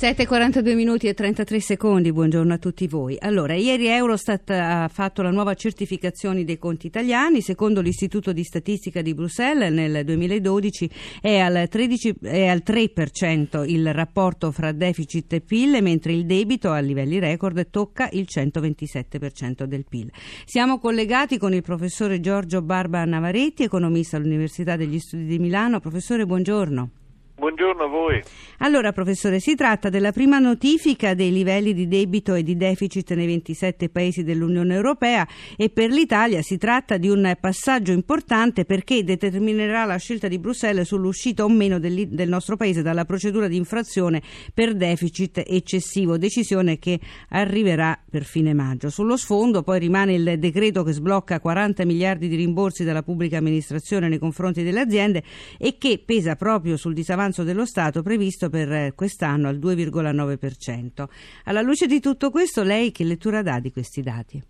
7.42 minuti e 33 secondi, buongiorno a tutti voi. Allora, ieri Eurostat ha fatto la nuova certificazione dei conti italiani, secondo l'Istituto di Statistica di Bruxelles nel 2012 è al, 13, è al 3% il rapporto fra deficit e PIL, mentre il debito a livelli record tocca il 127% del PIL. Siamo collegati con il professore Giorgio Barba Navaretti, economista all'Università degli Studi di Milano. Professore, buongiorno. Buongiorno a voi. Allora, professore, si tratta della prima notifica dei livelli di debito e di deficit nei 27 paesi dell'Unione Europea e per l'Italia si tratta di un passaggio importante perché determinerà la scelta di Bruxelles sull'uscita o meno del, del nostro paese dalla procedura di infrazione per deficit eccessivo, decisione che arriverà per fine maggio. Sullo sfondo poi rimane il decreto che sblocca 40 miliardi di rimborsi dalla pubblica amministrazione nei confronti delle aziende e che pesa proprio sul disavanzo avanzo dello Stato previsto per eh, quest'anno al 2,9%. Alla luce di tutto questo, lei che lettura dà di questi dati?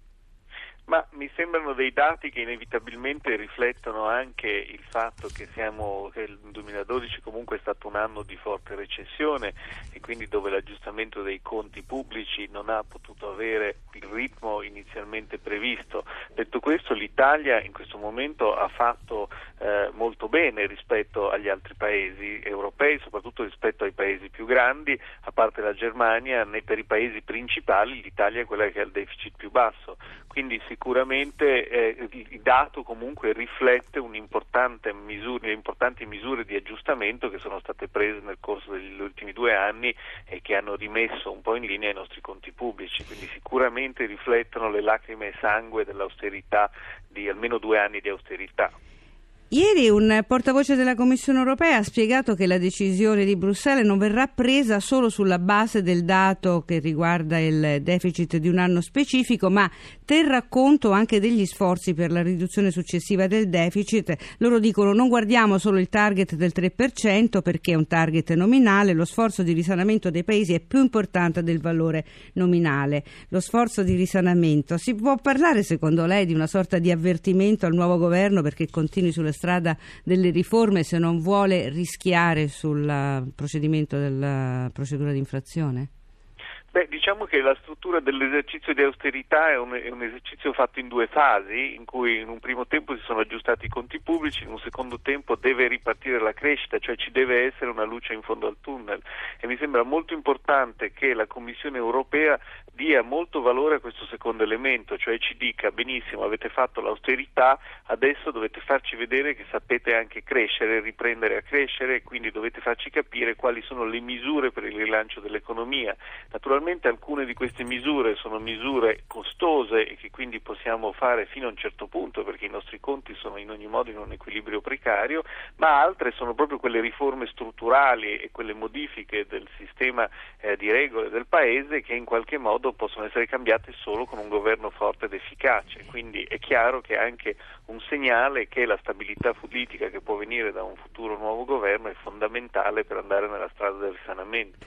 Ma mi sembrano dei dati che inevitabilmente riflettono anche il fatto che, siamo, che, il 2012 comunque è stato un anno di forte recessione e quindi dove l'aggiustamento dei conti pubblici non ha potuto avere il ritmo inizialmente previsto. Detto questo, l'Italia in questo momento ha fatto eh, molto bene rispetto agli altri paesi europei, soprattutto rispetto ai paesi più grandi, a parte la Germania, nei, per i paesi principali l'Italia è quella che ha il deficit più basso. Quindi sicuramente eh, il dato comunque riflette misure, le importanti misure di aggiustamento che sono state prese nel corso degli ultimi due anni e che hanno rimesso un po' in linea i nostri conti pubblici, quindi sicuramente riflettono le lacrime e sangue dell'austerità di almeno due anni di austerità. Ieri un portavoce della Commissione europea ha spiegato che la decisione di Bruxelles non verrà presa solo sulla base del dato che riguarda il deficit di un anno specifico, ma terrà conto anche degli sforzi per la riduzione successiva del deficit. Loro dicono non guardiamo solo il target del 3% perché è un target nominale, lo sforzo di risanamento dei paesi è più importante del valore nominale. Lo sforzo di risanamento, si può parlare secondo lei di una sorta di avvertimento al nuovo governo perché continui sulla strada delle riforme se non vuole rischiare sul procedimento della procedura di infrazione? Beh, diciamo che la struttura dell'esercizio di austerità è un, è un, esercizio fatto in due fasi, in cui in un primo tempo si sono aggiustati i conti pubblici, in un secondo tempo deve ripartire la crescita, cioè ci deve essere una luce in fondo al tunnel. E mi sembra molto importante che la Commissione europea dia molto valore a questo secondo elemento, cioè ci dica benissimo avete fatto l'austerità, adesso dovete farci vedere che sapete anche crescere, riprendere a crescere, quindi dovete farci capire quali sono le misure per il rilancio dell'economia. Naturalmente alcune di queste misure sono misure costose e che quindi possiamo fare fino a un certo punto perché i nostri conti sono in ogni modo in un equilibrio precario, ma altre sono proprio quelle riforme strutturali e quelle modifiche del sistema eh, di regole del Paese che in qualche modo modo possono essere cambiate solo con un governo forte ed efficace, quindi è chiaro che anche un segnale che la stabilità politica che può venire da un futuro nuovo governo è fondamentale per andare nella strada del risanamento.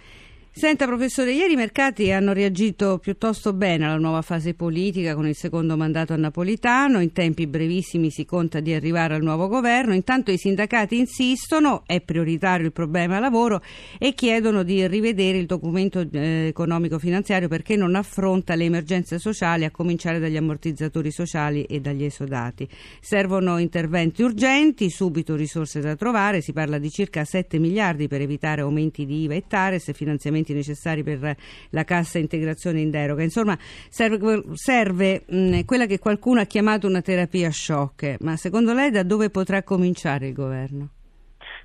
Senta professore, ieri i mercati hanno reagito piuttosto bene alla nuova fase politica con il secondo mandato a Napolitano, in tempi brevissimi si conta di arrivare al nuovo governo, intanto i sindacati insistono, è prioritario il problema lavoro e chiedono di rivedere il documento eh, economico-finanziario perché non affronta le emergenze sociali a cominciare dagli ammortizzatori sociali e dagli esodati. Servono interventi urgenti, subito risorse da trovare, si parla di circa 7 miliardi per evitare aumenti di IVA e Tares e finanziamenti strumenti necessari per la cassa integrazione in deroga. Insomma, serve, serve mh, quella che qualcuno ha chiamato una terapia shock, ma secondo lei da dove potrà cominciare il governo?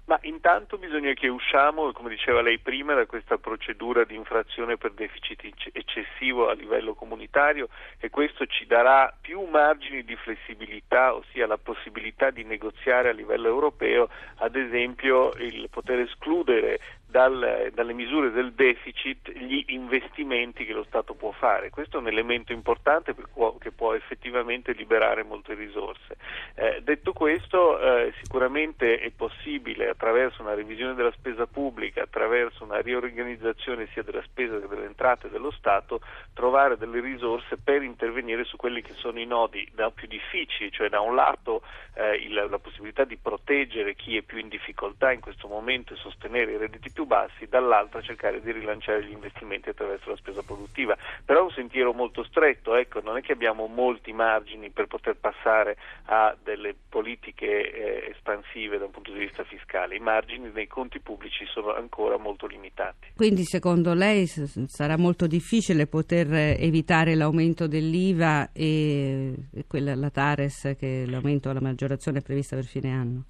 Ma intanto bisogna che usciamo, come diceva lei prima, da questa procedura di infrazione per deficit eccessivo a livello comunitario e questo ci darà più margini di flessibilità, ossia la possibilità di negoziare a livello europeo, ad esempio il poter escludere dal, dalle misure del deficit gli investimenti che lo Stato può fare. Questo è un elemento importante che può effettivamente liberare molte risorse. Eh, detto questo, eh, sicuramente è possibile attraverso una revisione della spesa pubblica, attraverso una riorganizzazione sia della spesa che delle entrate dello Stato, trovare delle risorse per intervenire su quelli che sono i nodi più difficili, cioè da un lato eh, il, la possibilità di proteggere chi è più in difficoltà in questo momento e sostenere i redditi più bassi, dall'altra cercare di rilanciare gli investimenti attraverso la spesa produttiva. Però è un sentiero molto stretto, ecco, non è che abbiamo molti margini per poter passare a delle politiche eh, espansive da un punto di vista fiscale, i margini nei conti pubblici sono ancora molto limitati. Quindi secondo lei sarà molto difficile poter evitare l'aumento dell'IVA e quella, la Tares, che l'aumento, la maggiorazione è prevista per fine anno?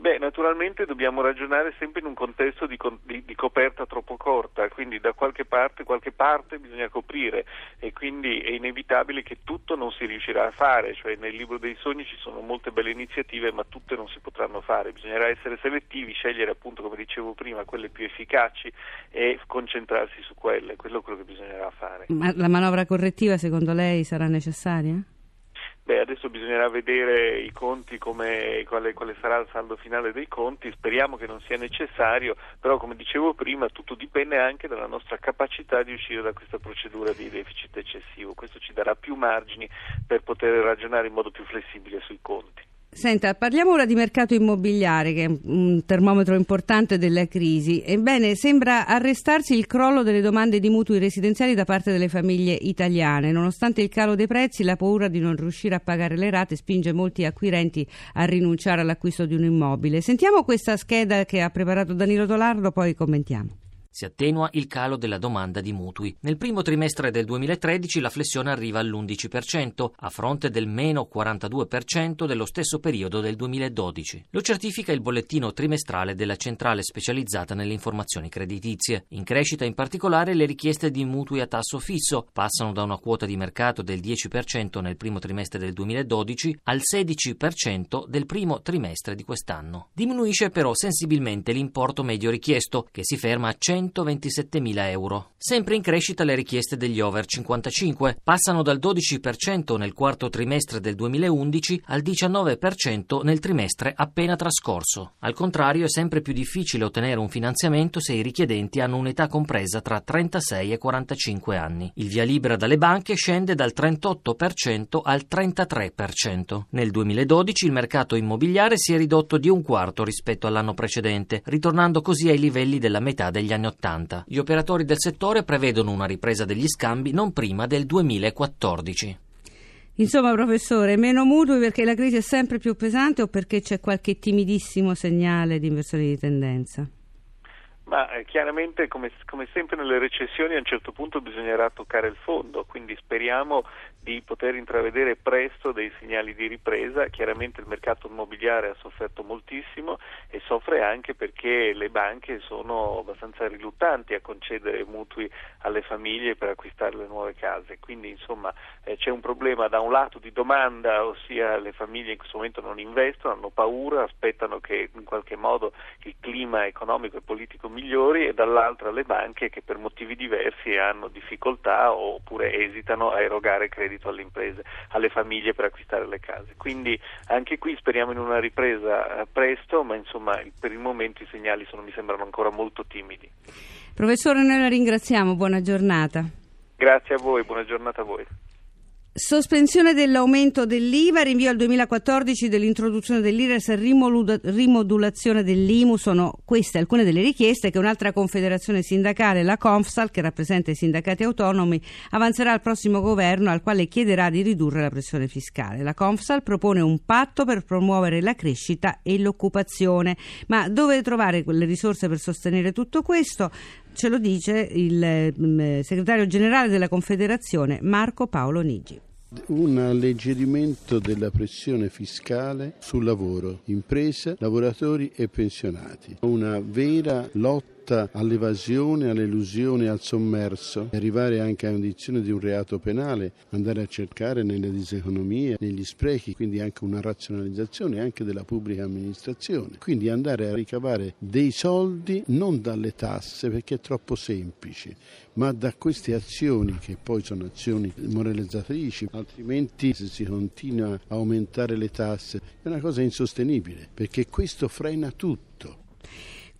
Beh, naturalmente dobbiamo ragionare sempre in un contesto di, di, di, coperta troppo corta, quindi da qualche parte, qualche parte bisogna coprire e quindi è inevitabile che tutto non si riuscirà a fare, cioè nel libro dei sogni ci sono molte belle iniziative ma tutte non si potranno fare, bisognerà essere selettivi, scegliere appunto come dicevo prima quelle più efficaci e concentrarsi su quelle, quello è quello che bisognerà fare. Ma la manovra correttiva secondo lei sarà necessaria? Beh, adesso bisognerà vedere i conti, come, quale, quale, sarà il saldo finale dei conti, speriamo che non sia necessario, però come dicevo prima tutto dipende anche dalla nostra capacità di uscire da questa procedura di deficit eccessivo, questo ci darà più margini per poter ragionare in modo più flessibile sui conti. Senta, parliamo ora di mercato immobiliare, che è un termometro importante della crisi. Ebbene, sembra arrestarsi il crollo delle domande di mutui residenziali da parte delle famiglie italiane. Nonostante il calo dei prezzi, la paura di non riuscire a pagare le rate spinge molti acquirenti a rinunciare all'acquisto di un immobile. Sentiamo questa scheda che ha preparato Danilo Dolardo, poi commentiamo si attenua il calo della domanda di mutui. Nel primo trimestre del 2013 la flessione arriva all'11%, a fronte del meno 42% dello stesso periodo del 2012. Lo certifica il bollettino trimestrale della centrale specializzata nelle informazioni creditizie. In crescita in particolare le richieste di mutui a tasso fisso passano da una quota di mercato del 10% nel primo trimestre del 2012 al 16% del primo trimestre di quest'anno. Diminuisce però sensibilmente l'importo medio richiesto, che si ferma a 100 127.000 euro. Sempre in crescita le richieste degli over 55, passano dal 12% nel quarto trimestre del 2011 al 19% nel trimestre appena trascorso. Al contrario è sempre più difficile ottenere un finanziamento se i richiedenti hanno un'età compresa tra 36 e 45 anni. Il via libera dalle banche scende dal 38% al 33%. Nel 2012 il mercato immobiliare si è ridotto di un quarto rispetto all'anno precedente, ritornando così ai livelli della metà degli anni 80. Gli operatori del settore prevedono una ripresa degli scambi non prima del 2014. Insomma, professore, meno mutui perché la crisi è sempre più pesante o perché c'è qualche timidissimo segnale di inversione di tendenza? Ma eh, chiaramente, come, come, sempre nelle recessioni, a un certo punto bisognerà toccare il fondo, quindi speriamo di poter intravedere presto dei segnali di ripresa. Chiaramente il mercato immobiliare ha sofferto moltissimo e soffre anche perché le banche sono abbastanza riluttanti a concedere mutui alle famiglie per acquistare le nuove case. Quindi insomma eh, c'è un problema da un lato di domanda, ossia le famiglie in questo momento non investono, hanno paura, aspettano che in qualche modo il clima economico e politico migliori e dall'altra le banche che per motivi diversi hanno difficoltà oppure esitano a erogare credito alle imprese, alle famiglie per acquistare le case. Quindi anche qui speriamo in una ripresa eh, presto, ma insomma per il momento i segnali sono, mi sembrano ancora molto timidi. Professore, noi la ringraziamo, buona giornata. Grazie a voi, buona giornata a voi. Sospensione dell'aumento dell'IVA, rinvio al 2014 dell'introduzione dell'IRES, rimodulazione dell'IMU, sono queste alcune delle richieste che un'altra confederazione sindacale, la Confsal, che rappresenta i sindacati autonomi, avanzerà al prossimo governo al quale chiederà di ridurre la pressione fiscale. La Confsal propone un patto per promuovere la crescita e l'occupazione, ma dove trovare quelle risorse per sostenere tutto questo? Ce lo dice il mm, segretario generale della Confederazione Marco Paolo Nigi. Un alleggerimento della pressione fiscale sul lavoro, impresa, lavoratori e pensionati. Una vera lotta lotta all'evasione, all'elusione, al sommerso, arrivare anche a condizione di un reato penale, andare a cercare nelle diseconomie, negli sprechi, quindi anche una razionalizzazione anche della pubblica amministrazione, quindi andare a ricavare dei soldi non dalle tasse perché è troppo semplice, ma da queste azioni che poi sono azioni moralizzatrici, altrimenti se si continua a aumentare le tasse è una cosa insostenibile perché questo frena tutto.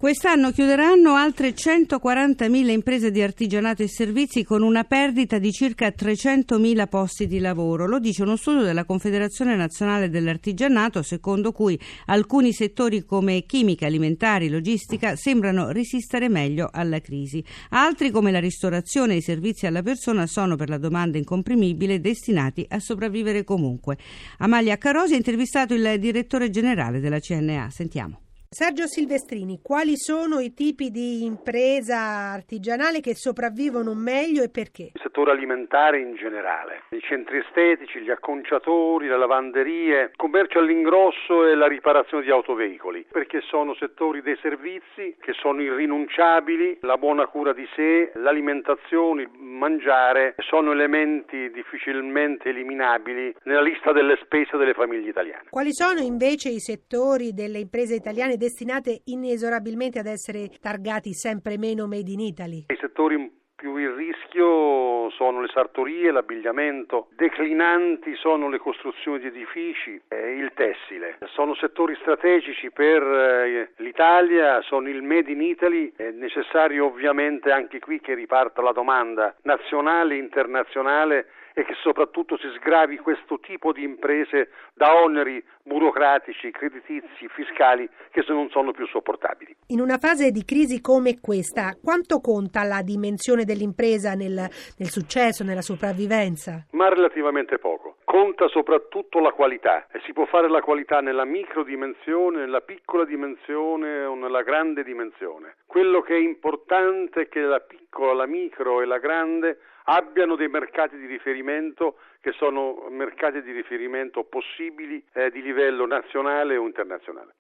Quest'anno chiuderanno altre 140.000 imprese di artigianato e servizi con una perdita di circa 300.000 posti di lavoro. Lo dice uno studio della Confederazione Nazionale dell'Artigianato, secondo cui alcuni settori come chimica, alimentari, logistica sembrano resistere meglio alla crisi. Altri come la ristorazione e i servizi alla persona sono per la domanda incomprimibile destinati a sopravvivere comunque. Amalia Carosi ha intervistato il direttore generale della CNA. Sentiamo. Sergio Silvestrini, quali sono i tipi di impresa artigianale che sopravvivono meglio e perché? Il settore alimentare in generale, i centri estetici, gli acconciatori, le lavanderie, il commercio all'ingrosso e la riparazione di autoveicoli, perché sono settori dei servizi che sono irrinunciabili, la buona cura di sé, l'alimentazione, il mangiare sono elementi difficilmente eliminabili nella lista delle spese delle famiglie italiane. Quali sono invece i settori delle imprese italiane destinate inesorabilmente ad essere targati sempre meno made in Italy? I settori più in rischio sono le sartorie, l'abbigliamento, declinanti sono le costruzioni di edifici e il tessile. Sono settori strategici per eh, l'Italia, sono il Made in Italy, è necessario ovviamente anche qui che riparta la domanda nazionale e internazionale e che soprattutto si sgravi questo tipo di imprese da oneri burocratici, creditizi, fiscali che non sono più sopportabili. In una fase di crisi come questa, quanto conta la dimensione dell'impresa nel, nel successo, nella sopravvivenza? Ma relativamente poco. Conta soprattutto la qualità e si può fare la qualità nella micro dimensione, nella piccola dimensione o nella grande dimensione. Quello che è importante è che la piccola, la micro e la grande abbiano dei mercati di riferimento che sono mercati di riferimento possibili eh, di livello nazionale o internazionale.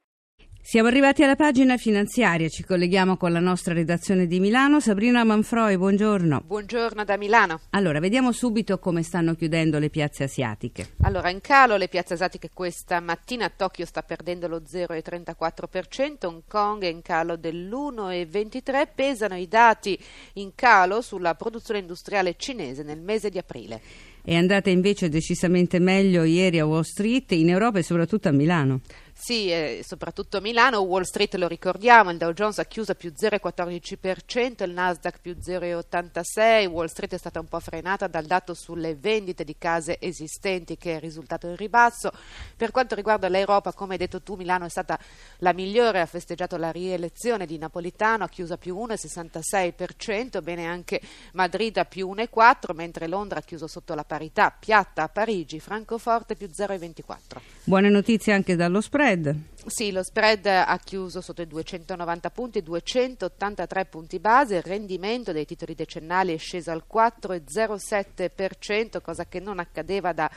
Siamo arrivati alla pagina finanziaria, ci colleghiamo con la nostra redazione di Milano. Sabrina Manfroi, buongiorno. Buongiorno da Milano. Allora, vediamo subito come stanno chiudendo le piazze asiatiche. Allora, in calo le piazze asiatiche questa mattina Tokyo sta perdendo lo 0,34%, Hong Kong è in calo dell'1,23%, pesano i dati in calo sulla produzione industriale cinese nel mese di aprile. È andata invece decisamente meglio ieri a Wall Street, in Europa e soprattutto a Milano. Sì, soprattutto Milano, Wall Street lo ricordiamo, il Dow Jones ha chiuso più 0,14%, il Nasdaq più 0,86%, Wall Street è stata un po' frenata dal dato sulle vendite di case esistenti che è risultato in ribasso. Per quanto riguarda l'Europa, come hai detto tu, Milano è stata la migliore, ha festeggiato la rielezione di Napolitano, ha chiuso più 1,66%, bene anche Madrid a più 1,4%, mentre Londra ha chiuso sotto la parità, piatta a Parigi, Francoforte più 0,24%. Buone notizie anche dallo spread spread. Sì, lo spread ha chiuso sotto i 290 punti, 283 punti base, il rendimento dei titoli decennali è sceso al 4,07%, cosa che non accadeva da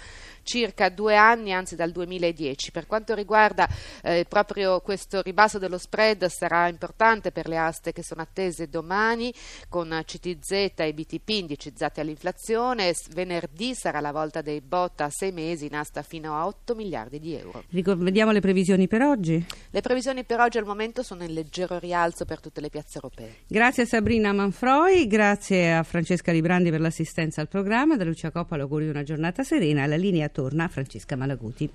circa due anni, anzi dal 2010. Per quanto riguarda eh, proprio questo ribasso dello spread sarà importante per le aste che sono attese domani con CTZ e BTP indicizzati all'inflazione. Venerdì sarà la volta dei bot a sei mesi in asta fino a 8 miliardi di euro. Vediamo le previsioni per oggi oggi? Le previsioni per oggi al momento sono in leggero rialzo per tutte le piazze europee. Grazie a Sabrina Manfroi, grazie a Francesca Librandi per l'assistenza al programma. Da Lucia Coppa l'augurio di una giornata serena. La linea torna a Francesca Malaguti.